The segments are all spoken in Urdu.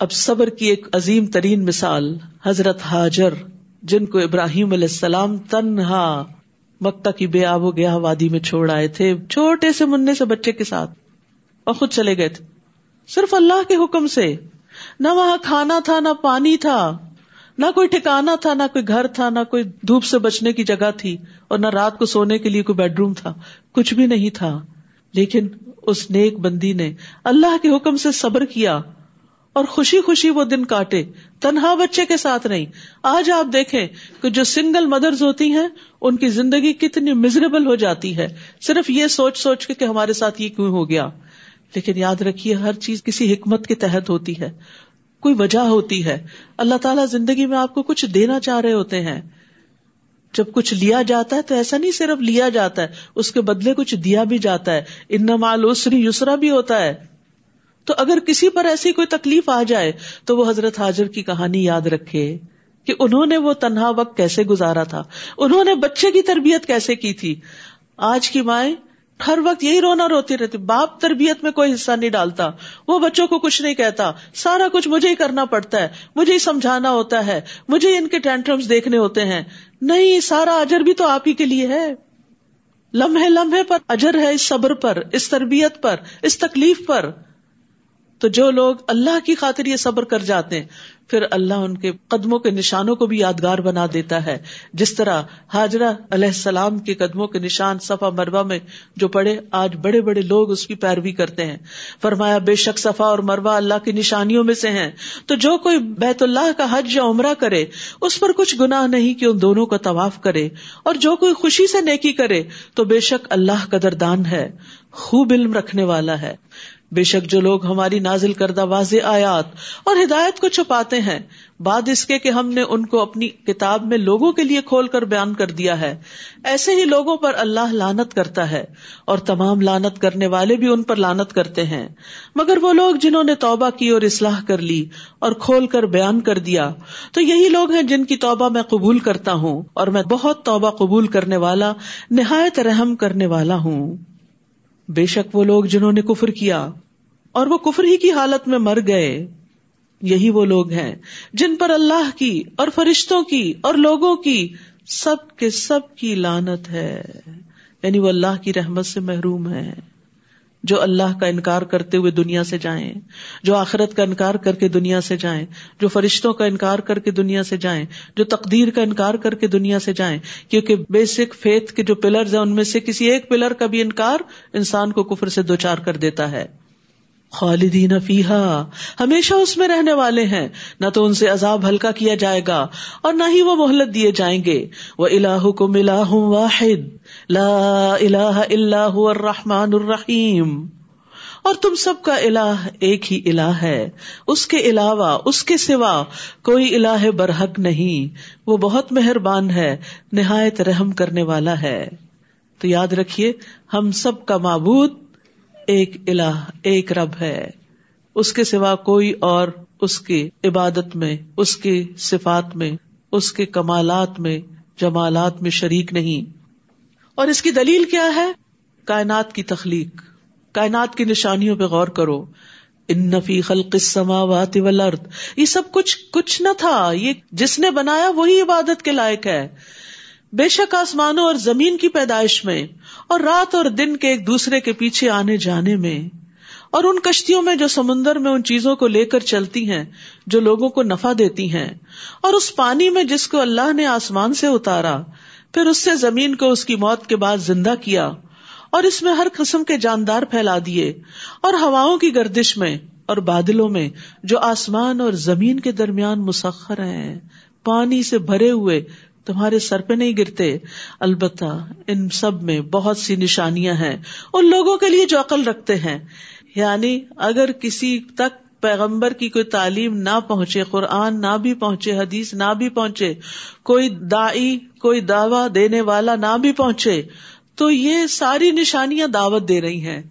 اب صبر کی ایک عظیم ترین مثال حضرت حاجر، جن کو ابراہیم علیہ السلام تنہا مکہ کی بے آب و گیا وادی میں چھوڑ آئے تھے، چھوٹے سے منہ سے بچے کے ساتھ، اور خود چلے گئے تھے۔ صرف اللہ کے حکم سے، نہ وہاں کھانا تھا، نہ پانی تھا، نہ کوئی ٹھکانا تھا، نہ کوئی گھر تھا، نہ کوئی دھوپ سے بچنے کی جگہ تھی، اور نہ رات کو سونے کے لیے کوئی بیڈ روم تھا، کچھ بھی نہیں تھا۔ لیکن اس نیک بندی نے اللہ کے حکم سے صبر کیا۔ اور خوشی خوشی وہ دن کاٹے۔ تنہا بچے کے ساتھ نہیں۔ آج آپ دیکھیں کہ جو سنگل مدرز ہوتی ہیں، ان کی زندگی کتنی مزریبل ہو جاتی ہے۔ صرف یہ سوچ سوچ کے کہ ہمارے ساتھ یہ کیوں ہو گیا۔ لیکن یاد رکھیے، ہر چیز کسی حکمت کے تحت ہوتی ہے۔ کوئی وجہ ہوتی ہے۔ اللہ تعالیٰ زندگی میں آپ کو کچھ دینا چاہ رہے ہوتے ہیں۔ جب کچھ لیا جاتا ہے تو ایسا نہیں صرف لیا جاتا ہے، اس کے بدلے کچھ دیا بھی جاتا ہے۔ ان مال اسری یسرا بھی ہوتا ہے۔ تو اگر کسی پر ایسی کوئی تکلیف آ جائے تو وہ حضرت حاضر کی کہانی یاد رکھے کہ انہوں نے وہ تنہا وقت کیسے گزارا تھا۔ انہوں نے بچے کی تربیت کیسے کی تھی؟ آج کی مائیں ہر وقت یہی رونا روتی رہتی۔ باپ تربیت میں کوئی حصہ نہیں ڈالتا۔ وہ بچوں کو کچھ نہیں کہتا۔ سارا کچھ مجھے ہی کرنا پڑتا ہے۔ مجھے ہی سمجھانا ہوتا ہے۔ مجھے ان کے ٹینٹرمس دیکھنے ہوتے ہیں۔ نہیں، سارا اجر بھی تو آپ ہی کے لیے ہے۔ لمحے لمحے پر اجر ہے اس صبر پر، اس تربیت پر، اس تکلیف پر۔ تو جو لوگ اللہ کی خاطر یہ صبر کر جاتے ہیں، پھر اللہ ان کے قدموں کے نشانوں کو بھی یادگار بنا دیتا ہے۔ جس طرح حاجرہ علیہ السلام کے قدموں کے نشان صفا مربع میں جو پڑے آج بڑے بڑے لوگ اس کی پیروی کرتے ہیں۔ فرمایا، بے شک صفا اور مربع اللہ کی نشانیوں میں سے ہیں۔ تو جو کوئی بیت اللہ کا حج یا عمرہ کرے، اس پر کچھ گناہ نہیں کہ ان دونوں کا طواف کرے۔ اور جو کوئی خوشی سے نیکی کرے، تو بے شک اللہ قدردان ہے، خوب علم رکھنے والا ہے۔ بے شک جو لوگ ہماری نازل کردہ واضح آیات اور ہدایت کو چھپاتے ہیں، بعد اس کے کہ ہم نے ان کو اپنی کتاب میں لوگوں کے لیے کھول کر بیان کر دیا ہے۔ ایسے ہی لوگوں پر اللہ لانت کرتا ہے اور تمام لانت کرنے والے بھی ان پر لانت کرتے ہیں۔ مگر وہ لوگ جنہوں نے توبہ کی اور اصلاح کر لی اور کھول کر بیان کر دیا، تو یہی لوگ ہیں جن کی توبہ میں قبول کرتا ہوں اور میں بہت توبہ قبول کرنے والا، نہایت رحم کرنے والا ہوں۔ بے شک وہ لوگ جنہوں نے کفر کیا، اور وہ کفر ہی کی حالت میں مر گئے۔ یہی وہ لوگ ہیں جن پر اللہ کی اور فرشتوں کی اور لوگوں کی سب کے سب کی لانت ہے یعنی وہ اللہ کی رحمت سے محروم ہے جو اللہ کا انکار کرتے ہوئے دنیا سے جائیں، جو آخرت کا انکار کر کے دنیا سے جائیں، جو فرشتوں کا انکار کر کے دنیا سے جائیں، جو تقدیر کا انکار کر کے دنیا سے جائیں، کیونکہ بیسک فیتھ کے جو پلرز ہیں، ان میں سے کسی ایک پلر کا بھی انکار انسان کو کفر سے دو چار کر دیتا ہے۔ خالدین فیحا ہمیشہ اس میں رہنے والے ہیں۔ نہ تو ان سے عذاب ہلکا کیا جائے گا اور نہ ہی وہ مہلت دیے جائیں گے۔ وہ اللہ کو ملا ہوں واحد۔ لا الہ اللہ الرحمن الرحیم۔ اور تم سب کا الہ ایک ہی الہ ہے۔ اس کے علاوہ، اس کے سوا کوئی الہ برحق نہیں۔ وہ بہت مہربان ہے، نہایت رحم کرنے والا ہے۔ تو یاد رکھیے، ہم سب کا معبود ایک الہ، ایک رب ہے۔ اس کے سوا کوئی اور اس کی عبادت میں، اس کی صفات میں، اس کے کمالات میں، جمالات میں شریک نہیں۔ اور اس کی دلیل کیا ہے؟ کائنات کی تخلیق۔ کائنات کی نشانیوں پہ غور کرو۔ ان نفی خلق السماوات والارض۔ یہ سب کچھ کچھ نہ تھا۔ یہ جس نے بنایا وہی عبادت کے لائق ہے۔ بے شک آسمانوں اور زمین کی پیدائش میں اور رات اور دن کے ایک دوسرے کے پیچھے آنے جانے میں اور ان کشتیوں میں جو سمندر میں ان چیزوں کو لے کر چلتی ہیں، جو لوگوں کو نفع دیتی ہیں۔ اور اس پانی میں جس کو اللہ نے آسمان سے اتارا پھر اس سے زمین کو اس کی موت کے بعد زندہ کیا اور اس میں ہر قسم کے جاندار پھیلا دیے اور ہواؤں کی گردش میں اور بادلوں میں جو آسمان اور زمین کے درمیان مسخر ہیں۔ پانی سے بھرے ہوئے تمہارے سر پہ نہیں گرتے۔ البتہ ان سب میں بہت سی نشانیاں ہیں۔ ان لوگوں کے لیے جو عقل رکھتے ہیں۔ یعنی اگر کسی تک پیغمبر کی کوئی تعلیم نہ پہنچے، قرآن نہ بھی پہنچے، حدیث نہ بھی پہنچے، کوئی دائی کوئی دعوی دینے والا نہ بھی پہنچے، تو یہ ساری نشانیاں دعوت دے رہی ہیں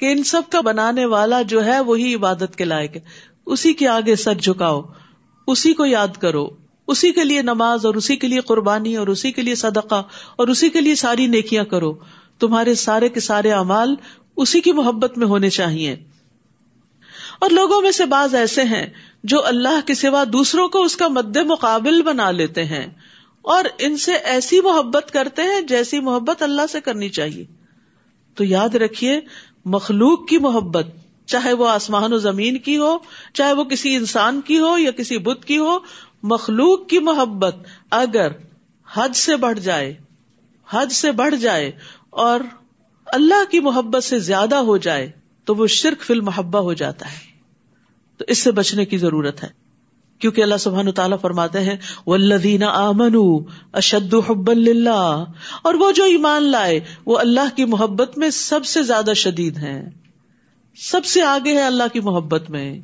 کہ ان سب کا بنانے والا جو ہے وہی عبادت کے لائق ہے۔ اسی کے آگے سر جھکاؤ، اسی کو یاد کرو، اسی کے لیے نماز اور اسی کے لیے قربانی اور اسی کے لیے صدقہ اور اسی کے لیے ساری نیکیاں کرو۔ تمہارے سارے کے سارے امال اسی کی محبت میں ہونے چاہیے اور لوگوں میں سے بعض ایسے ہیں جو اللہ کے سوا دوسروں کو اس کا مد مقابل بنا لیتے ہیں اور ان سے ایسی محبت کرتے ہیں جیسی محبت اللہ سے کرنی چاہیے۔ تو یاد رکھیے، مخلوق کی محبت، چاہے وہ آسمان و زمین کی ہو، چاہے وہ کسی انسان کی ہو یا کسی بت کی ہو، مخلوق کی محبت اگر حد سے بڑھ جائے، حد سے بڑھ جائے اور اللہ کی محبت سے زیادہ ہو جائے تو وہ شرک فل محبہ ہو جاتا ہے۔ تو اس سے بچنے کی ضرورت ہے۔ کیونکہ اللہ سبحان تعالیٰ فرماتے ہیں ولدین آمن اشد حب اللہ اور وہ جو ایمان لائے، وہ اللہ کی محبت میں سب سے زیادہ شدید ہیں۔ سب سے آگے ہے اللہ کی محبت میں۔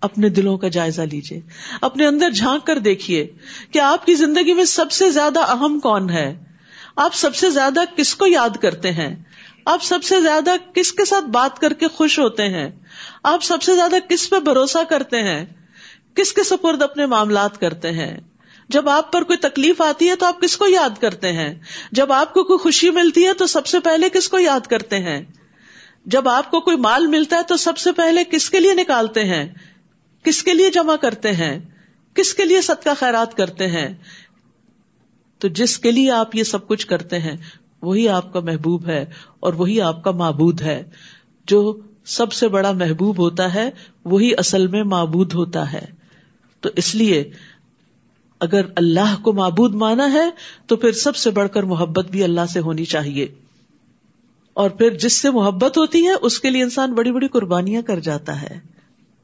اپنے دلوں کا جائزہ لیجیے اپنے اندر جھانک کر دیکھیے کہ آپ کی زندگی میں سب سے زیادہ اہم کون ہے۔ آپ سب سے زیادہ کس کو یاد کرتے ہیں؟ آپ سب سے زیادہ کس کے ساتھ بات کر کے خوش ہوتے ہیں؟ آپ سب سے زیادہ کس پہ بھروسہ کرتے ہیں؟ کس کے سپرد اپنے معاملات کرتے ہیں؟ جب آپ پر کوئی تکلیف آتی ہے تو آپ کس کو یاد کرتے ہیں؟ جب آپ کو کوئی خوشی ملتی ہے تو سب سے پہلے کس کو یاد کرتے ہیں؟ جب آپ کو کوئی مال ملتا ہے تو سب سے پہلے کس کے لیے نکالتے ہیں؟ کس کے لیے جمع کرتے ہیں؟ کس کے لیے صدقہ خیرات کرتے ہیں؟ تو جس کے لیے آپ یہ سب کچھ کرتے ہیں وہی آپ کا محبوب ہے اور وہی آپ کا معبود ہے۔ جو سب سے بڑا محبوب ہوتا ہے، وہی اصل میں معبود ہوتا ہے۔ تو اس لیے اگر اللہ کو معبود مانا ہے، تو پھر سب سے بڑھ کر محبت بھی اللہ سے ہونی چاہیے۔ اور پھر جس سے محبت ہوتی ہے، اس کے لیے انسان بڑی بڑی قربانیاں کر جاتا ہے۔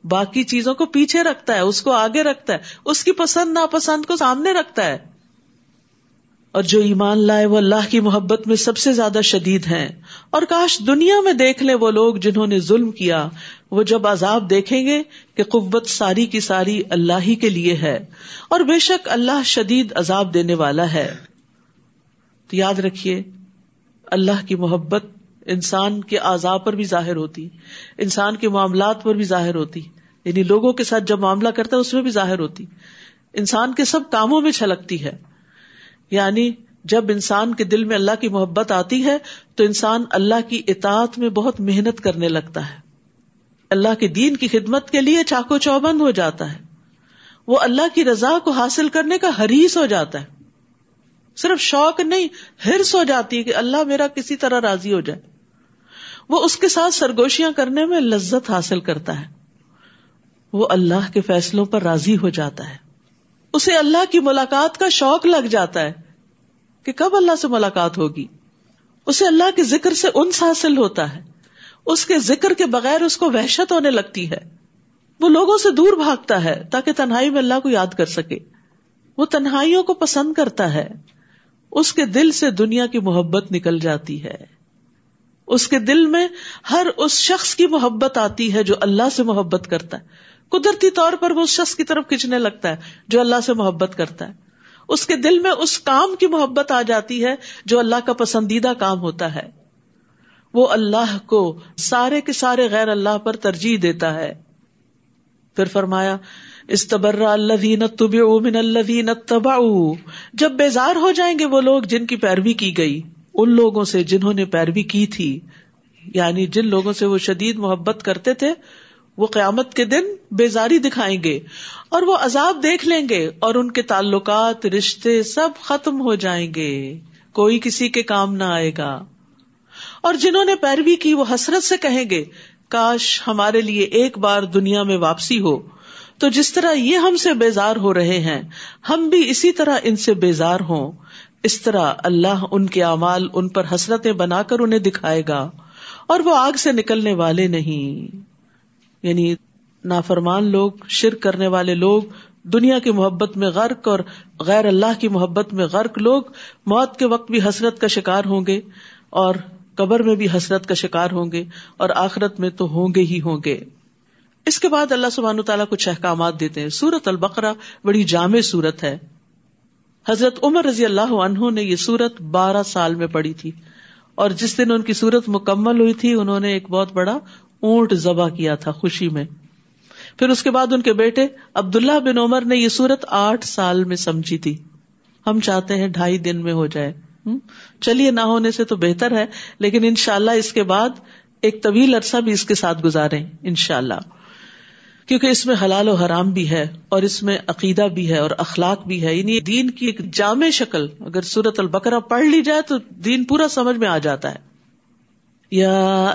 باقی چیزوں کو پیچھے رکھتا ہے، اس کو آگے رکھتا ہے، اس کی پسند ناپسند کو سامنے رکھتا ہے۔ اور جو ایمان لائے وہ اللہ کی محبت میں سب سے زیادہ شدید ہیں۔ اور کاش دنیا میں دیکھ لیں وہ لوگ جنہوں نے ظلم کیا، وہ جب عذاب دیکھیں گے کہ قوت ساری کی ساری اللہ ہی کے لیے ہے۔ اور بے شک اللہ شدید عذاب دینے والا ہے۔ تو یاد رکھیے، اللہ کی محبت انسان کے عذاب پر بھی ظاہر ہوتی، انسان کے معاملات پر بھی ظاہر ہوتی یعنی لوگوں کے ساتھ جب معاملہ کرتا ہے، اس میں بھی ظاہر ہوتی۔ انسان کے سب کاموں میں چھلکتی ہے۔ یعنی جب انسان کے دل میں اللہ کی محبت آتی ہے تو انسان اللہ کی اطاعت میں بہت محنت کرنے لگتا ہے۔ اللہ کے دین کی خدمت کے لیے چاقو چوبند ہو جاتا ہے۔ وہ اللہ کی رضا کو حاصل کرنے کا حریص ہو جاتا ہے۔ صرف شوق نہیں ہرس ہو جاتی ہے کہ اللہ میرا کسی طرح راضی ہو جائے۔ وہ اس کے ساتھ سرگوشیاں کرنے میں لذت حاصل کرتا ہے۔ وہ اللہ کے فیصلوں پر راضی ہو جاتا ہے۔ اسے اللہ کی ملاقات کا شوق لگ جاتا ہے کہ کب اللہ سے ملاقات ہوگی؟ اسے اللہ کے ذکر سے انس حاصل ہوتا ہے۔ اس کے ذکر کے بغیر اس کو وحشت ہونے لگتی ہے۔ وہ لوگوں سے دور بھاگتا ہے تاکہ تنہائی میں اللہ کو یاد کر سکے۔ وہ تنہائیوں کو پسند کرتا ہے۔ اس کے دل سے دنیا کی محبت نکل جاتی ہے۔ اس کے دل میں ہر اس شخص کی محبت آتی ہے جو اللہ سے محبت کرتا ہے۔ قدرتی طور پر وہ اس شخص کی طرف کھینچنے لگتا ہے، جو اللہ سے محبت کرتا ہے۔ اس کے دل میں اس کام کی محبت آ جاتی ہے جو اللہ کا پسندیدہ کام ہوتا ہے۔ وہ اللہ کو سارے کے سارے غیر اللہ پر ترجیح دیتا ہے۔ پھر فرمایا استبر اللہ تب من اللہ تبا جب بیزار ہو جائیں گے وہ لوگ جن کی پیروی کی گئی، ان لوگوں سے جنہوں نے پیروی کی تھی۔ یعنی جن لوگوں سے وہ شدید محبت کرتے تھے وہ قیامت کے دن بیزاری دکھائیں گے اور وہ عذاب دیکھ لیں گے اور ان کے تعلقات، رشتے سب ختم ہو جائیں گے۔ کوئی کسی کے کام نہ آئے گا۔ اور جنہوں نے پیروی کی وہ حسرت سے کہیں گے، کاش ہمارے لیے ایک بار دنیا میں واپسی ہو۔ تو جس طرح یہ ہم سے بیزار ہو رہے ہیں، ہم بھی اسی طرح ان سے بیزار ہوں۔ اس طرح اللہ ان کے اعمال ان پر حسرتیں بنا کر انہیں دکھائے گا۔ اور وہ آگ سے نکلنے والے نہیں۔ یعنی نافرمان لوگ، شرک کرنے والے لوگ، دنیا کی محبت میں غرق اور غیر اللہ کی محبت میں غرق لوگ موت کے وقت بھی حسرت کا شکار ہوں گے اور قبر میں بھی حسرت کا شکار ہوں گے اور آخرت میں تو ہوں گے ہی ہوں گے۔ اس کے بعد اللہ سبحان تعالیٰ کچھ احکامات دیتے ہیں۔ سورت البقرا بڑی جامع سورت ہے۔ حضرت عمر رضی اللہ عنہ نے یہ سورت بارہ سال میں پڑھی تھی اور جس دن ان کی سورت مکمل ہوئی تھی، انہوں نے ایک بہت بڑا اونٹ ذبح کیا تھا خوشی میں۔ پھر اس کے بعد ان کے بیٹے عبداللہ بن عمر نے یہ سورت آٹھ سال میں سمجھی تھی۔ ہم چاہتے ہیں ڈھائی دن میں ہو جائے۔ چلیے نہ ہونے سے تو بہتر ہے، لیکن ان شاء اللہ اس کے بعد ایک طویل عرصہ بھی اس کے ساتھ گزارے ان شاء اللہ کیونکہ اس میں حلال و حرام بھی ہے اور اس میں عقیدہ بھی ہے اور اخلاق بھی ہے۔ یعنی دین کی ایک جامع شکل، اگر سورت البکرا پڑھ لی جائے تو دین پورا سمجھ میں آ جاتا ہے۔ یا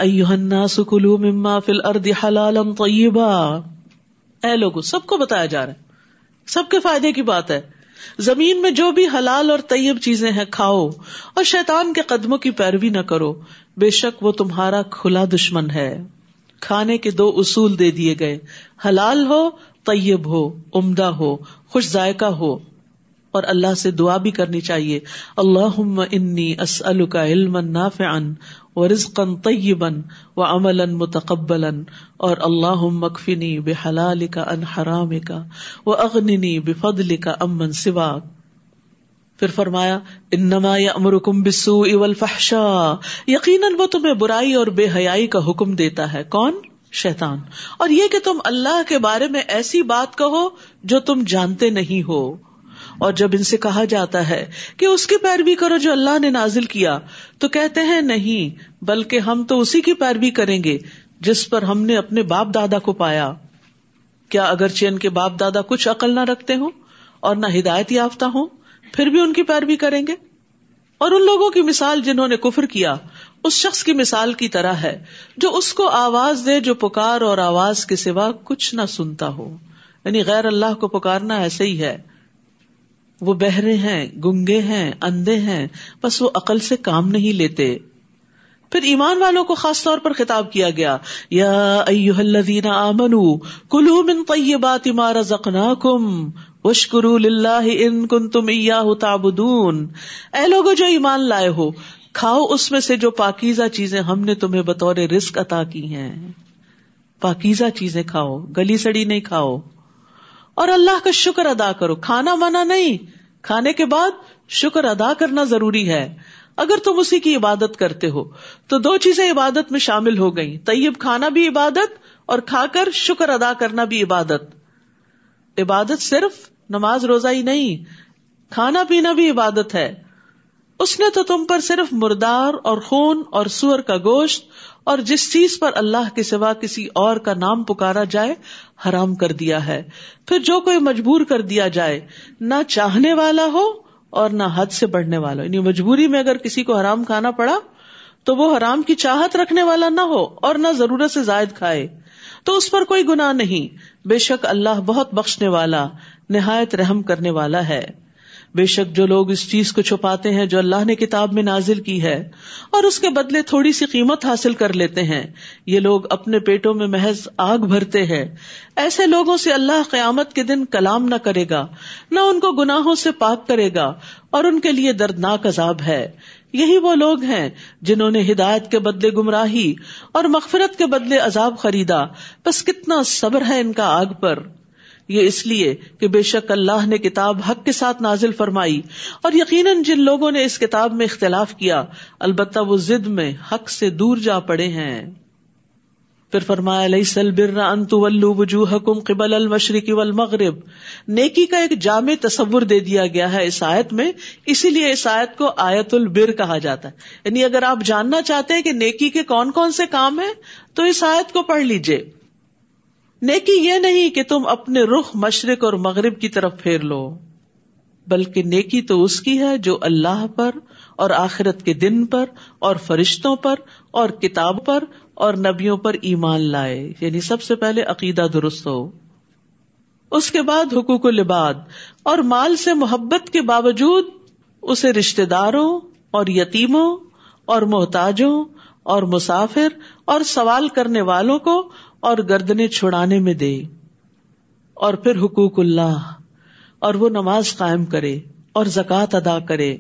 سکلو مما فل ارد حلال طیبا۔ اے لوگو، سب کو بتایا جا رہا ہے۔ سب کے فائدے کی بات ہے۔ زمین میں جو بھی حلال اور طیب چیزیں ہیں، کھاؤ۔ اور شیطان کے قدموں کی پیروی نہ کرو۔ بے شک وہ تمہارا کھلا دشمن ہے۔ کھانے کے دو اصول دے دیے گئے۔ حلال ہو، طیب ہو، عمدہ ہو، خوش ذائقہ ہو۔ اور اللہ سے دعا بھی کرنی چاہیے۔ اللہ انی کا علم نافعا۔ و رزق طیبا و عملا متقبلا. اور اللہ مکفنی بے حلال کا ان حرام کا و اغننی بفضل کا امن سوا پھر فرمایا، انما یامرکم بالسوء والفحشاء. یقیناً وہ تمہیں برائی اور بے حیائی کا حکم دیتا ہے. کون؟ شیطان. اور یہ کہ تم اللہ کے بارے میں ایسی بات کہو جو تم جانتے نہیں ہو. اور جب ان سے کہا جاتا ہے کہ اس کی پیروی کرو جو اللہ نے نازل کیا، تو کہتے ہیں نہیں، بلکہ ہم تو اسی کی پیروی کریں گے جس پر ہم نے اپنے باپ دادا کو پایا۔ کیا اگرچہ ان کے باپ دادا کچھ عقل نہ رکھتے ہوں اور نہ ہدایت یافتہ ہوں، پھر بھی ان کی پیروی کریں گے؟ اور ان لوگوں کی مثال جنہوں نے کفر کیا، اس شخص کی مثال کی طرح ہے جو اس کو آواز دے جو پکار اور آواز کے سوا کچھ نہ سنتا ہو۔ یعنی غیر اللہ کو پکارنا ایسے ہی ہے۔ وہ بہرے ہیں، گنگے ہیں، اندھے ہیں، بس وہ عقل سے کام نہیں لیتے۔ پھر ایمان والوں کو خاص طور پر خطاب کیا گیا۔ یا الذین آمنوا کلوا من طیبات ما رزقناکم وشکروا للہ ان کنتم ایاہ تعبدون۔ اے لوگو، جو ایمان لائے ہو، کھاؤ اس میں سے جو پاکیزہ چیزیں ہم نے تمہیں بطور رزق عطا کی ہیں۔ پاکیزہ چیزیں کھاؤ، گلی سڑی نہیں کھاؤ۔ اور اللہ کا شکر ادا کرو۔ کھانا منع نہیں۔ کھانے کے بعد شکر ادا کرنا ضروری ہے۔ اگر تم اسی کی عبادت کرتے ہو، تو دو چیزیں عبادت میں شامل ہو گئی طیب کھانا بھی عبادت اور کھا کر شکر ادا کرنا بھی عبادت۔ عبادت صرف نماز روزہ ہی نہیں، کھانا پینا بھی عبادت ہے۔ اس نے تو تم پر صرف مردار اور خون اور سور کا گوشت اور جس چیز پر اللہ کے سوا کسی اور کا نام پکارا جائے، حرام کر دیا ہے۔ پھر جو کوئی مجبور کر دیا جائے، نہ چاہنے والا ہو اور نہ حد سے بڑھنے والا یعنی مجبوری میں اگر کسی کو حرام کھانا پڑا، تو وہ حرام کی چاہت رکھنے والا نہ ہو اور نہ ضرورت سے زائد کھائے۔ تو اس پر کوئی گناہ نہیں۔ بے شک اللہ بہت بخشنے والا، نہایت رحم کرنے والا ہے۔ بے شک جو لوگ اس چیز کو چھپاتے ہیں جو اللہ نے کتاب میں نازل کی ہے، اور اس کے بدلے تھوڑی سی قیمت حاصل کر لیتے ہیں۔ یہ لوگ اپنے پیٹوں میں محض آگ بھرتے ہیں۔ ایسے لوگوں سے اللہ قیامت کے دن کلام نہ کرے گا، نہ ان کو گناہوں سے پاک کرے گا، اور ان کے لیے دردناک عذاب ہے۔ یہی وہ لوگ ہیں جنہوں نے ہدایت کے بدلے گمراہی اور مغفرت کے بدلے عذاب خریدا۔ بس کتنا صبر ہے ان کا آگ پر۔ یہ اس لیے کہ بے شک اللہ نے کتاب حق کے ساتھ نازل فرمائی اور یقیناً جن لوگوں نے اس کتاب میں اختلاف کیا، البتہ وہ ضد میں حق سے دور جا پڑے ہیں۔ پھر فرمایا قبل المشرق والمغرب نیکی کا ایک جامع تصور دے دیا گیا ہے اس آیت میں، اسی لیے اس آیت کو آیت البر کہا جاتا ہے۔ یعنی اگر آپ جاننا چاہتے ہیں کہ نیکی کے کون کون سے کام ہیں، تو اس آیت کو پڑھ لیجیے نیکی یہ نہیں کہ تم اپنے رخ مشرق اور مغرب کی طرف پھیر لو، بلکہ نیکی تو اس کی ہے جو اللہ پر اور آخرت کے دن پر اور فرشتوں پر اور کتاب پر اور نبیوں پر ایمان لائے۔ یعنی سب سے پہلے عقیدہ درست ہو۔ اس کے بعد حقوق العباد اور مال سے محبت کے باوجود اسے رشتے داروں اور یتیموں اور محتاجوں اور مسافر اور سوال کرنے والوں کو اور گردنے چھڑانے میں دے اور پھر حقوق اللہ اور وہ نماز قائم کرے اور زکوٰۃ ادا کرے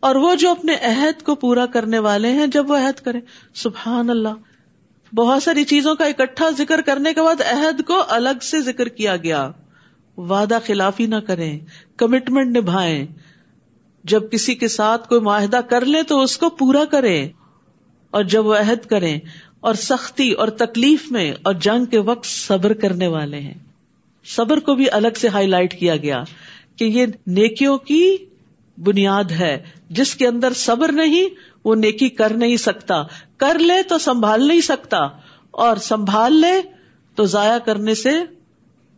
اور وہ جو اپنے عہد کو پورا کرنے والے ہیں جب وہ عہد کرے۔ سبحان اللہ۔ بہت ساری چیزوں کا اکٹھا ذکر کرنے کے بعد عہد کو الگ سے ذکر کیا گیا۔ وعدہ خلافی نہ کریں کمٹمنٹ نبھائیں۔ جب کسی کے ساتھ کوئی معاہدہ کر لے تو اس کو پورا کریں اور جب وہ عہد کریں اور سختی اور تکلیف میں اور جنگ کے وقت صبر کرنے والے ہیں۔ صبر کو بھی الگ سے ہائی لائٹ کیا گیا کہ یہ نیکیوں کی بنیاد ہے۔ جس کے اندر صبر نہیں، وہ نیکی کر نہیں سکتا۔ کر لے تو سنبھال نہیں سکتا، اور سنبھال لے تو ضائع کرنے سے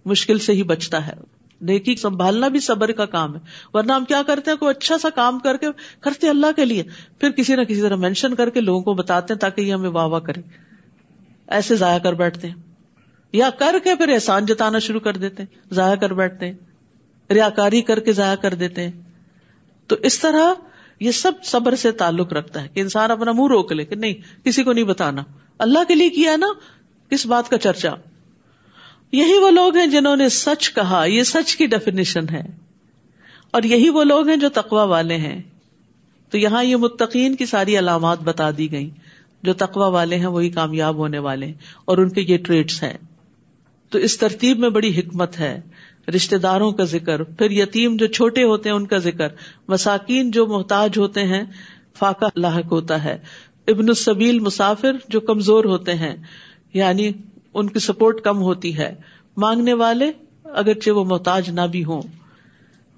مشکل سے ہی بچتا ہے۔ نیکی سنبھالنا بھی صبر کا کام ہے۔ ورنہ ہم کیا کرتے ہیں؟ کوئی اچھا سا کام کر کے کرتے اللہ کے لیے۔ پھر کسی نہ کسی طرح مینشن کر کے لوگوں کو بتاتے ہیں تاکہ یہ ہمیں واہ واہ کرے۔ ایسے ضائع کر بیٹھتے ہیں۔ یا کر کے پھر احسان جتانا شروع کر دیتے ہیں۔ ضائع کر بیٹھتے ہیں۔ ریا کاری کر کے ضائع کر دیتے ہیں۔ تو اس طرح یہ سب صبر سے تعلق رکھتا ہے کہ انسان اپنا منہ روک لے کہ نہیں، کسی کو نہیں بتانا۔ اللہ کے لیے کیا نا؟ کس بات کا چرچا۔ یہی وہ لوگ ہیں جنہوں نے سچ کہا، یہ سچ کی ڈیفینیشن ہے۔ اور یہی وہ لوگ ہیں جو تقوا والے ہیں۔ تو یہاں یہ متقین کی ساری علامات بتا دی گئی جو تقوا والے ہیں، وہی کامیاب ہونے والے ہیں۔ اور ان کے یہ ٹریٹس ہیں۔ تو اس ترتیب میں بڑی حکمت ہے۔ رشتے داروں کا ذکر، پھر یتیم جو چھوٹے ہوتے ہیں، ان کا ذکر۔ مساکین جو محتاج ہوتے ہیں، فاقہ لاحق ہوتا ہے۔ ابن السبیل مسافر جو کمزور ہوتے ہیں یعنی ان کی سپورٹ کم ہوتی ہے۔ مانگنے والے اگرچہ وہ محتاج نہ بھی ہوں۔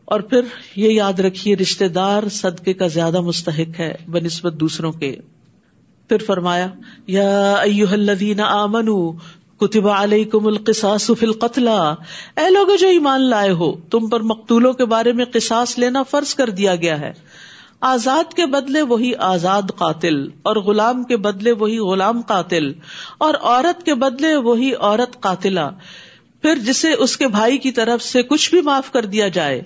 اور پھر یہ یاد رکھیے رشتے دار صدقے کا زیادہ مستحق ہے بہ نسبت دوسروں کے۔ پھر فرمایا، یا الذین آمنوا کتبہ علیہ کم فی القتلا اے لوگ جو ایمان لائے ہو، تم پر مقتولوں کے بارے میں قصاص لینا فرض کر دیا گیا ہے۔ آزاد کے بدلے وہی آزاد قاتل، اور غلام کے بدلے وہی غلام قاتل، اور عورت کے بدلے وہی عورت قاتلہ۔ پھر جسے اس کے بھائی کی طرف سے کچھ بھی معاف کر دیا جائے،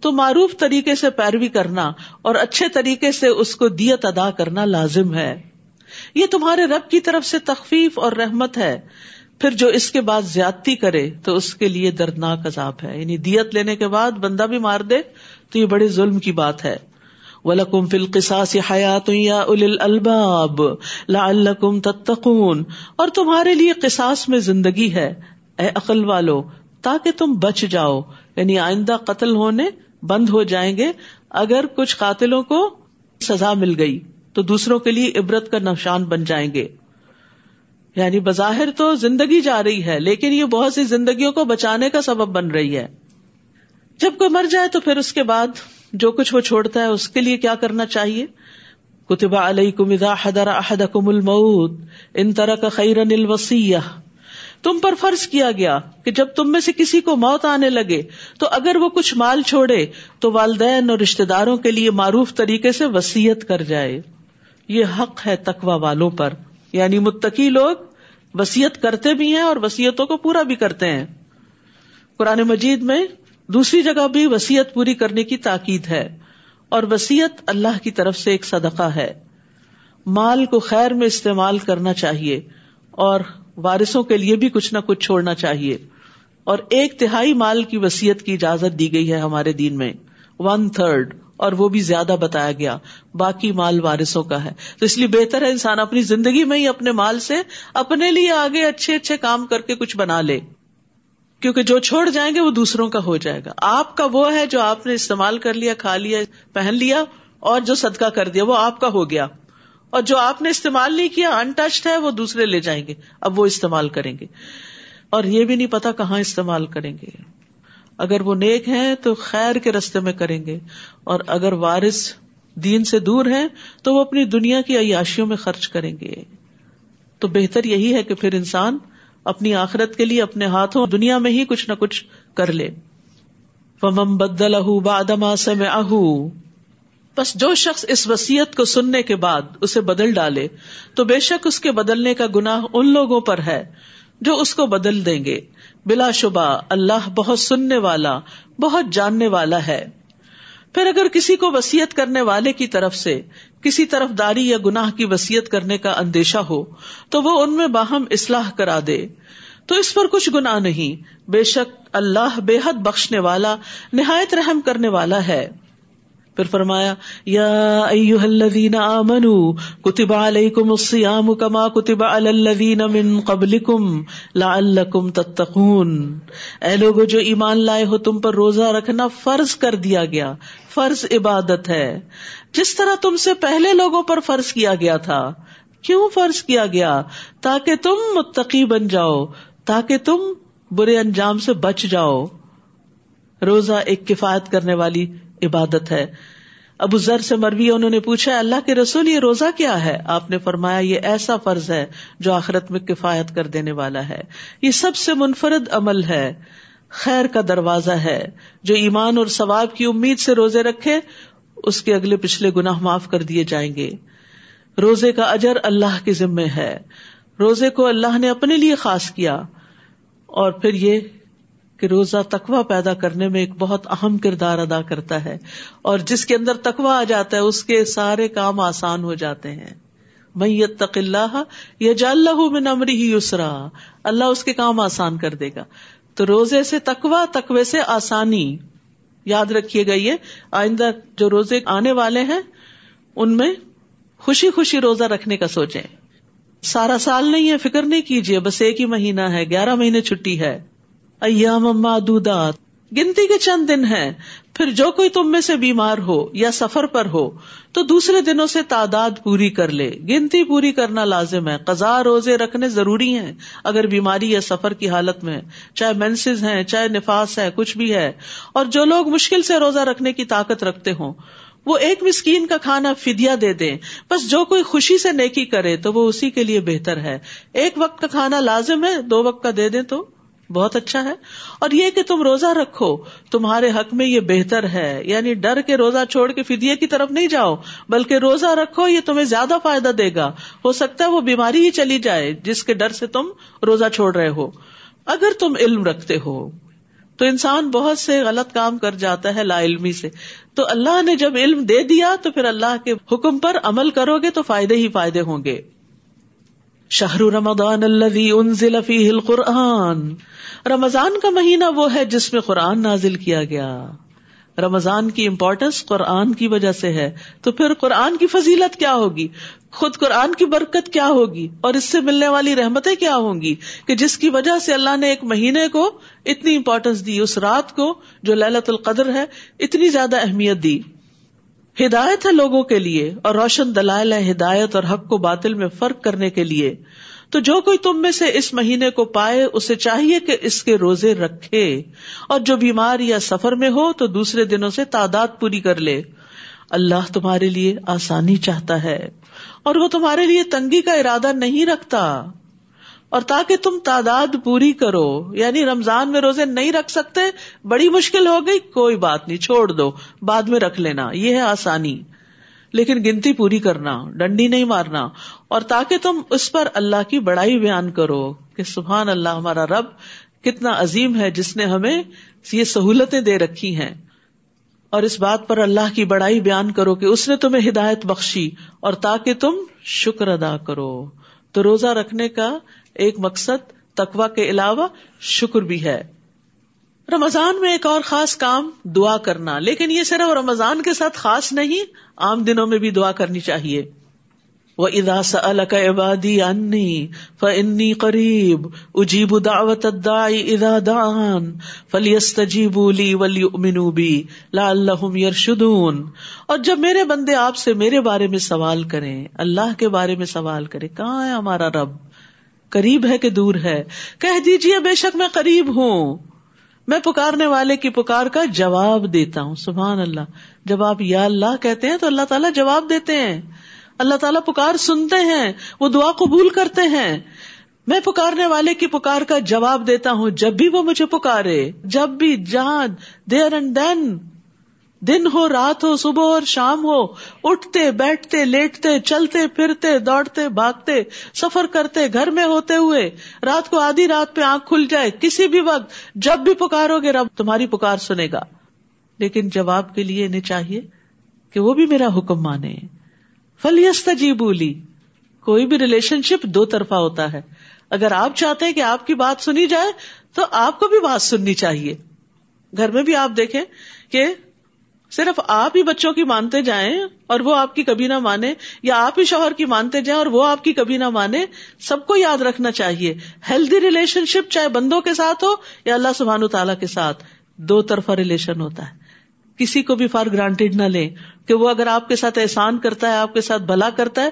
تو معروف طریقے سے پیروی کرنا اور اچھے طریقے سے اس کو دیت ادا کرنا لازم ہے۔ یہ تمہارے رب کی طرف سے تخفیف اور رحمت ہے۔ پھر جو اس کے بعد زیادتی کرے، تو اس کے لیے دردناک عذاب ہے۔ یعنی دیت لینے کے بعد بندہ بھی مار دے، تو یہ بڑے ظلم کی بات ہے۔ وَلَكُمْ فِي الْقِسَاسِ حَيَاتٌ يَا أُولِي الْأَلْبَابِ لَعَلَّكُمْ تَتَّقُونَ۔ اور تمہارے لیے قصاص میں زندگی ہے۔ اے عقل والو، تاکہ تم بچ جاؤ یعنی آئندہ قتل ہونے بند ہو جائیں گے۔ اگر کچھ قاتلوں کو سزا مل گئی، تو دوسروں کے لیے عبرت کا نشان بن جائیں گے۔ یعنی بظاہر تو زندگی جا رہی ہے، لیکن یہ بہت سی زندگیوں کو بچانے کا سبب بن رہی ہے۔ جب کوئی مر جائے تو پھر اس کے بعد جو کچھ وہ چھوڑتا ہے اس کے لیے کیا کرنا چاہیے؟ کتبہ علیہ کم حدر احد کم المعود ان طرح کا خیرن تم پر فرض کیا گیا کہ جب تم میں سے کسی کو موت آنے لگے تو اگر وہ کچھ مال چھوڑے تو والدین اور رشتے داروں کے لیے معروف طریقے سے وسیعت کر جائے۔ یہ حق ہے تقوا والوں پر۔ یعنی متقی لوگ وسیعت کرتے بھی ہیں اور وسیعتوں کو پورا بھی کرتے ہیں۔ قرآن مجید میں دوسری جگہ بھی وسیعت پوری کرنے کی تاکید ہے اور وسیعت اللہ کی طرف سے ایک صدقہ ہے۔ مال کو خیر میں استعمال کرنا چاہیے اور وارثوں کے لیے بھی کچھ نہ کچھ چھوڑنا چاہیے۔ اور ایک تہائی مال کی وسیعت کی اجازت دی گئی ہے ہمارے دین میں۔ ون تھرڈ اور وہ بھی زیادہ بتایا گیا۔ باقی مال وارثوں کا ہے۔ تو اس لیے بہتر ہے انسان اپنی زندگی میں ہی اپنے مال سے اپنے لیے آگے اچھے اچھے کام کر کے کچھ بنا لے۔ کیونکہ جو چھوڑ جائیں گے وہ دوسروں کا ہو جائے گا۔ آپ کا وہ ہے جو آپ نے استعمال کر لیا، کھا لیا، پہن لیا اور جو صدقہ کر دیا، وہ آپ کا ہو گیا۔ اور جو آپ نے استعمال نہیں کیا انٹچڈ ہے، وہ دوسرے لے جائیں گے۔ اب وہ استعمال کریں گے۔ اور یہ بھی نہیں پتا کہاں استعمال کریں گے۔ اگر وہ نیک ہیں تو خیر کے رستے میں کریں گے۔ اور اگر وارث دین سے دور ہیں تو وہ اپنی دنیا کی عیاشیوں میں خرچ کریں گے۔ تو بہتر یہی ہے کہ پھر انسان اپنی آخرت کے لیے اپنے ہاتھوں دنیا میں ہی کچھ نہ کچھ کر لے۔ فمم بدل بادما سے میں اہ بس جو شخص اس وسیعت کو سننے کے بعد اسے بدل ڈالے، تو بے شک اس کے بدلنے کا گناہ ان لوگوں پر ہے جو اس کو بدل دیں گے۔ بلا شبہ اللہ بہت سننے والا، بہت جاننے والا ہے۔ پھر اگر کسی کو وسیعت کرنے والے کی طرف سے کسی طرف داری یا گناہ کی وسیعت کرنے کا اندیشہ ہو، تو وہ ان میں باہم اصلاح کرا دے۔ تو اس پر کچھ گناہ نہیں، بے شک اللہ بے حد بخشنے والا، نہایت رحم کرنے والا ہے۔ پھر فرمایا، یا ایوہ الذین آمنوا کتب علیکم الصیام کما کتب علی الذین من قبلکم لعلکم تتقون۔ اے لوگو، جو ایمان لائے ہو، تم پر روزہ رکھنا فرض کر دیا گیا، فرض عبادت ہے۔ جس طرح تم سے پہلے لوگوں پر فرض کیا گیا تھا، کیوں فرض کیا گیا؟ تاکہ تم متقی بن جاؤ، تاکہ تم برے انجام سے بچ جاؤ۔ روزہ ایک کفایت کرنے والی عبادت ہے۔ ابو ذر سے مروی انہوں نے پوچھا، اللہ کے رسول، یہ روزہ کیا ہے؟ آپ نے فرمایا، یہ ایسا فرض ہے جو آخرت میں کفایت کر دینے والا ہے۔ یہ سب سے منفرد عمل ہے۔ خیر کا دروازہ ہے۔ جو ایمان اور ثواب کی امید سے روزے رکھے، اس کے اگلے پچھلے گناہ معاف کر دیے جائیں گے۔ روزے کا اجر اللہ کے ذمے ہے۔ روزے کو اللہ نے اپنے لیے خاص کیا۔ اور پھر یہ کہ روزہ تقوا پیدا کرنے میں ایک بہت اہم کردار ادا کرتا ہے اور جس کے اندر تقوا آ جاتا ہے، اس کے سارے کام آسان ہو جاتے ہیں۔ میت تق اللہ یا جال من امری ہی یسرا، اللہ اس کے کام آسان کر دے گا۔ تو روزے سے تقوا تقوی سے آسانی۔ یاد رکھیے گا یہ، آئندہ جو روزے آنے والے ہیں، ان میں خوشی خوشی روزہ رکھنے کا سوچے سارا سال نہیں ہے، فکر نہیں کیجیے بس ایک ہی مہینہ ہے، گیارہ مہینے چھٹی ہے۔ ایام معدودات۔ گنتی کے چند دن ہیں۔ پھر جو کوئی تم میں سے بیمار ہو یا سفر پر ہو، تو دوسرے دنوں سے تعداد پوری کر لے۔ گنتی پوری کرنا لازم ہے۔ قزا روزے رکھنے ضروری ہیں۔ اگر بیماری یا سفر کی حالت میں چاہے مینسز ہیں، چاہے نفاس ہے، کچھ بھی ہے، اور جو لوگ مشکل سے روزہ رکھنے کی طاقت رکھتے ہوں، وہ ایک مسکین کا کھانا فدیا دے دیں۔ بس جو کوئی خوشی سے نیکی کرے، تو وہ اسی کے لیے بہتر ہے۔ ایک وقت کا کھانا لازم ہے، دو وقت کا دے دیں تو؟ بہت اچھا ہے۔ اور یہ کہ تم روزہ رکھو، تمہارے حق میں یہ بہتر ہے۔ یعنی ڈر کے روزہ چھوڑ کے فدیے کی طرف نہیں جاؤ، بلکہ روزہ رکھو، یہ تمہیں زیادہ فائدہ دے گا۔ ہو سکتا ہے وہ بیماری ہی چلی جائے، جس کے ڈر سے تم روزہ چھوڑ رہے ہو۔ اگر تم علم رکھتے ہو، تو انسان بہت سے غلط کام کر جاتا ہے لا علمی سے۔ تو اللہ نے جب علم دے دیا، تو پھر اللہ کے حکم پر عمل کرو گے تو فائدے ہی فائدے ہوں گے۔ شہر رمضان انزل فیہ القرآن۔ رمضان کا مہینہ وہ ہے جس میں قرآن نازل کیا گیا۔ رمضان کی امپورٹینس قرآن کی وجہ سے ہے۔ تو پھر قرآن کی فضیلت کیا ہوگی؟ خود قرآن کی برکت کیا ہوگی؟ اور اس سے ملنے والی رحمتیں کیا ہوں گی؟ کہ جس کی وجہ سے اللہ نے ایک مہینے کو اتنی امپورٹینس دی، اس رات کو جو للت القدر ہے، اتنی زیادہ اہمیت دی۔ ہدایت ہے لوگوں کے لیے اور روشن دلائل ہے ہدایت اور حق کو باطل میں فرق کرنے کے لیے۔ تو جو کوئی تم میں سے اس مہینے کو پائے، اسے چاہیے کہ اس کے روزے رکھے۔ اور جو بیمار یا سفر میں ہو، تو دوسرے دنوں سے تعداد پوری کر لے۔ اللہ تمہارے لیے آسانی چاہتا ہے اور وہ تمہارے لیے تنگی کا ارادہ نہیں رکھتا۔ اور تاکہ تم تعداد پوری کرو یعنی رمضان میں روزے نہیں رکھ سکتے، بڑی مشکل ہو گئی، کوئی بات نہیں، چھوڑ دو، بعد میں رکھ لینا، یہ ہے آسانی۔ لیکن گنتی پوری کرنا، ڈنڈی نہیں مارنا، اور تاکہ تم اس پر اللہ کی بڑائی بیان کرو کہ سبحان اللہ، ہمارا رب کتنا عظیم ہے، جس نے ہمیں یہ سہولتیں دے رکھی ہیں۔ اور اس بات پر اللہ کی بڑائی بیان کرو کہ اس نے تمہیں ہدایت بخشی، اور تاکہ تم شکر ادا کرو۔ تو روزہ رکھنے کا ایک مقصد تقوا کے علاوہ شکر بھی ہے۔ رمضان میں ایک اور خاص کام دعا کرنا، لیکن یہ صرف رمضان کے ساتھ خاص نہیں، عام دنوں میں بھی دعا کرنی چاہیے۔ وہ اداس عبادی انی فنی قریب اجیب دعوت ادا دان فلیس لی ولی منوبی لا اللہ یرشدون اور جب میرے بندے آپ سے میرے بارے میں سوال کریں، اللہ کے بارے میں سوال کرے کہاں ہے ہمارا رب؟ قریب ہے کہ دور ہے۔ کہہ دیجیے بے شک میں قریب ہوں۔ میں پکارنے والے کی پکار کا جواب دیتا ہوں۔ سبحان اللہ۔ جب آپ یا اللہ کہتے ہیں تو اللہ تعالیٰ جواب دیتے ہیں۔ اللہ تعالیٰ پکار سنتے ہیں۔ وہ دعا قبول کرتے ہیں۔ میں پکارنے والے کی پکار کا جواب دیتا ہوں۔ جب بھی وہ مجھے پکارے، جب بھی جہاں دیر اینڈ دین دن ہو، رات ہو، صبح اور شام ہو، اٹھتے، بیٹھتے، لیٹتے، چلتے، پھرتے، دوڑتے، بھاگتے، سفر کرتے، گھر میں ہوتے ہوئے، رات کو آدھی رات پہ آنکھ کھل جائے، کسی بھی وقت جب بھی پکارو گے رب تمہاری پکار سنے گا۔ لیکن جواب کے لیے انہیں چاہیے کہ وہ بھی میرا حکم مانے۔ فلیست جی بولی کوئی بھی ریلیشن شپ دو طرفہ ہوتا ہے۔ اگر آپ چاہتے ہیں کہ آپ کی بات سنی جائے، تو آپ کو بھی بات سننی چاہیے۔ گھر میں بھی آپ دیکھیں کہ صرف آپ ہی بچوں کی مانتے جائیں اور وہ آپ کی کبھی نہ مانے، یا آپ ہی شوہر کی مانتے جائیں اور وہ آپ کی کبھی نہ مانے، سب کو یاد رکھنا چاہیے۔ ہیلدی ریلیشن شپ چاہے بندوں کے ساتھ ہو یا اللہ سبحان تعالیٰ کے ساتھ، دو طرفہ ریلیشن ہوتا ہے۔ کسی کو بھی فار گرانٹیڈ نہ لیں کہ وہ اگر آپ کے ساتھ احسان کرتا ہے، آپ کے ساتھ بھلا کرتا ہے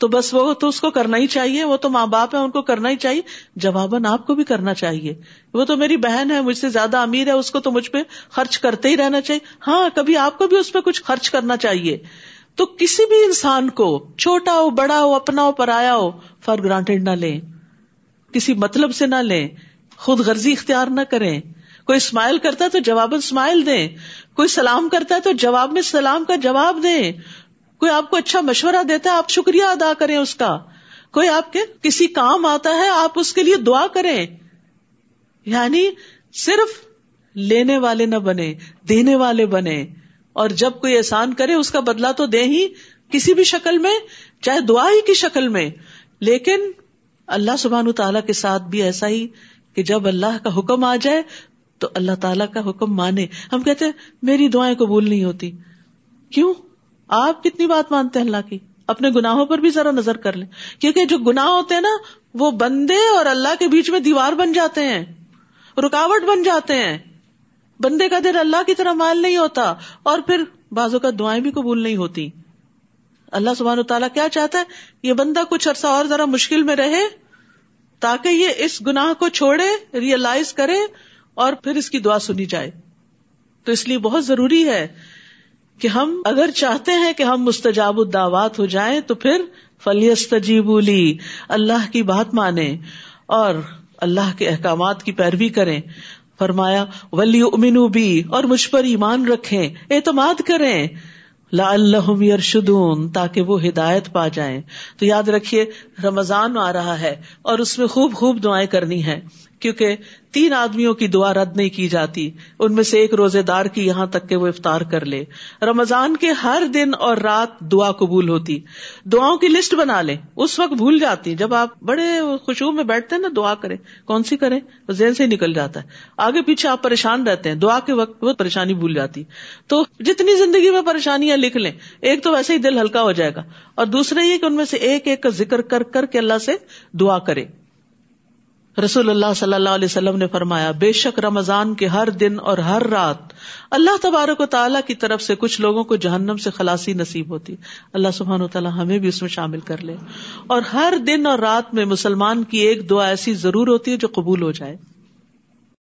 تو بس وہ تو اس کو کرنا ہی چاہیے، وہ تو ماں باپ ہے ان کو کرنا ہی چاہیے۔ جواباً آپ کو بھی کرنا چاہیے۔ وہ تو میری بہن ہے، مجھ سے زیادہ امیر ہے، اس کو تو مجھ پہ خرچ کرتے ہی رہنا چاہیے۔ ہاں کبھی آپ کو بھی اس پہ کچھ خرچ کرنا چاہیے۔ تو کسی بھی انسان کو، چھوٹا ہو، بڑا ہو، اپنا ہو، پرایا ہو فار گرانٹیڈ نہ لیں۔ کسی مطلب سے نہ لیں۔ خود غرضی اختیار نہ کریں۔ کوئی اسمائل کرتا ہے تو جواب اسمائل دیں۔ کوئی سلام کرتا ہے تو جواب میں سلام کا جواب دیں۔ کوئی آپ کو اچھا مشورہ دیتا ہے، آپ شکریہ ادا کریں اس کا۔ کوئی آپ کے کسی کام آتا ہے، آپ اس کے لیے دعا کریں۔ یعنی صرف لینے والے نہ بنے، دینے والے بنے۔ اور جب کوئی احسان کرے، اس کا بدلا تو دے ہی کسی بھی شکل میں، چاہے دعا ہی کی شکل میں۔ لیکن اللہ سبحان تعالیٰ کے ساتھ بھی ایسا ہی کہ جب اللہ کا حکم آ جائے تو اللہ تعالیٰ کا حکم مانے۔ ہم کہتے ہیں، میری دعائیں قبول نہیں ہوتی۔ کیوں؟ آپ کتنی بات مانتے ہیں اللہ کی؟ اپنے گناہوں پر بھی ذرا نظر کر لیں۔ کیونکہ جو گناہ ہوتے ہیں نا، وہ بندے اور اللہ کے بیچ میں دیوار بن جاتے ہیں۔ رکاوٹ بن جاتے ہیں۔ بندے کا دل اللہ کی طرح مال نہیں ہوتا۔ اور پھر بازو کا دعائیں بھی قبول نہیں ہوتی۔ اللہ سبحان و تعالیٰ کیا چاہتا ہے؟ یہ بندہ کچھ عرصہ اور ذرا مشکل میں رہے تاکہ یہ اس گناہ کو چھوڑے ریئلائز کرے اور پھر اس کی دعا سنی جائے۔ تو اس لیے بہت ضروری ہے کہ ہم اگر چاہتے ہیں کہ ہم مستجاب الدعوات ہو جائیں تو پھر فلیست لی، اللہ کی بات مانے اور اللہ کے احکامات کی پیروی کریں۔ فرمایا ولی امین بھی اور مجھ پر ایمان رکھیں، اعتماد کریں۔ لا اللہ یرشدون تاکہ وہ ہدایت پا جائیں۔ تو یاد رکھیے، رمضان آ رہا ہے اور اس میں خوب خوب دعائیں کرنی ہے کیونکہ تین آدمیوں کی دعا رد نہیں کی جاتی۔ ان میں سے ایک روزے دار کی یہاں تک کہ وہ افطار کر لے۔ رمضان کے ہر دن اور رات دعا قبول ہوتی۔ دعاؤں کی لسٹ بنا لیں۔ اس وقت بھول جاتی۔ جب آپ بڑے خوشبو میں بیٹھتے ہیں نا، دعا کریں۔ کون سی کریں؟ ذہن سے نکل جاتا ہے۔ آگے پیچھے آپ پریشان رہتے ہیں۔ دعا کے وقت وہ پریشانی بھول جاتی۔ تو جتنی زندگی میں پریشانیاں لکھ لیں، ایک تو ویسے ہی دل ہلکا ہو جائے گا۔ اور دوسرا یہ کہ ان میں سے ایک ایک کا ذکر کر کر کے اللہ سے دعا کرے۔ رسول اللہ صلی اللہ علیہ وسلم نے فرمایا، بے شک رمضان کے ہر دن اور ہر رات اللہ تبارک و تعالیٰ کی طرف سے کچھ لوگوں کو جہنم سے خلاصی نصیب ہوتی۔ اللہ سبحان و تعالیٰ ہمیں بھی اس میں شامل کر لے۔ اور ہر دن اور رات میں مسلمان کی ایک دعا ایسی ضرور ہوتی ہے جو قبول ہو جائے۔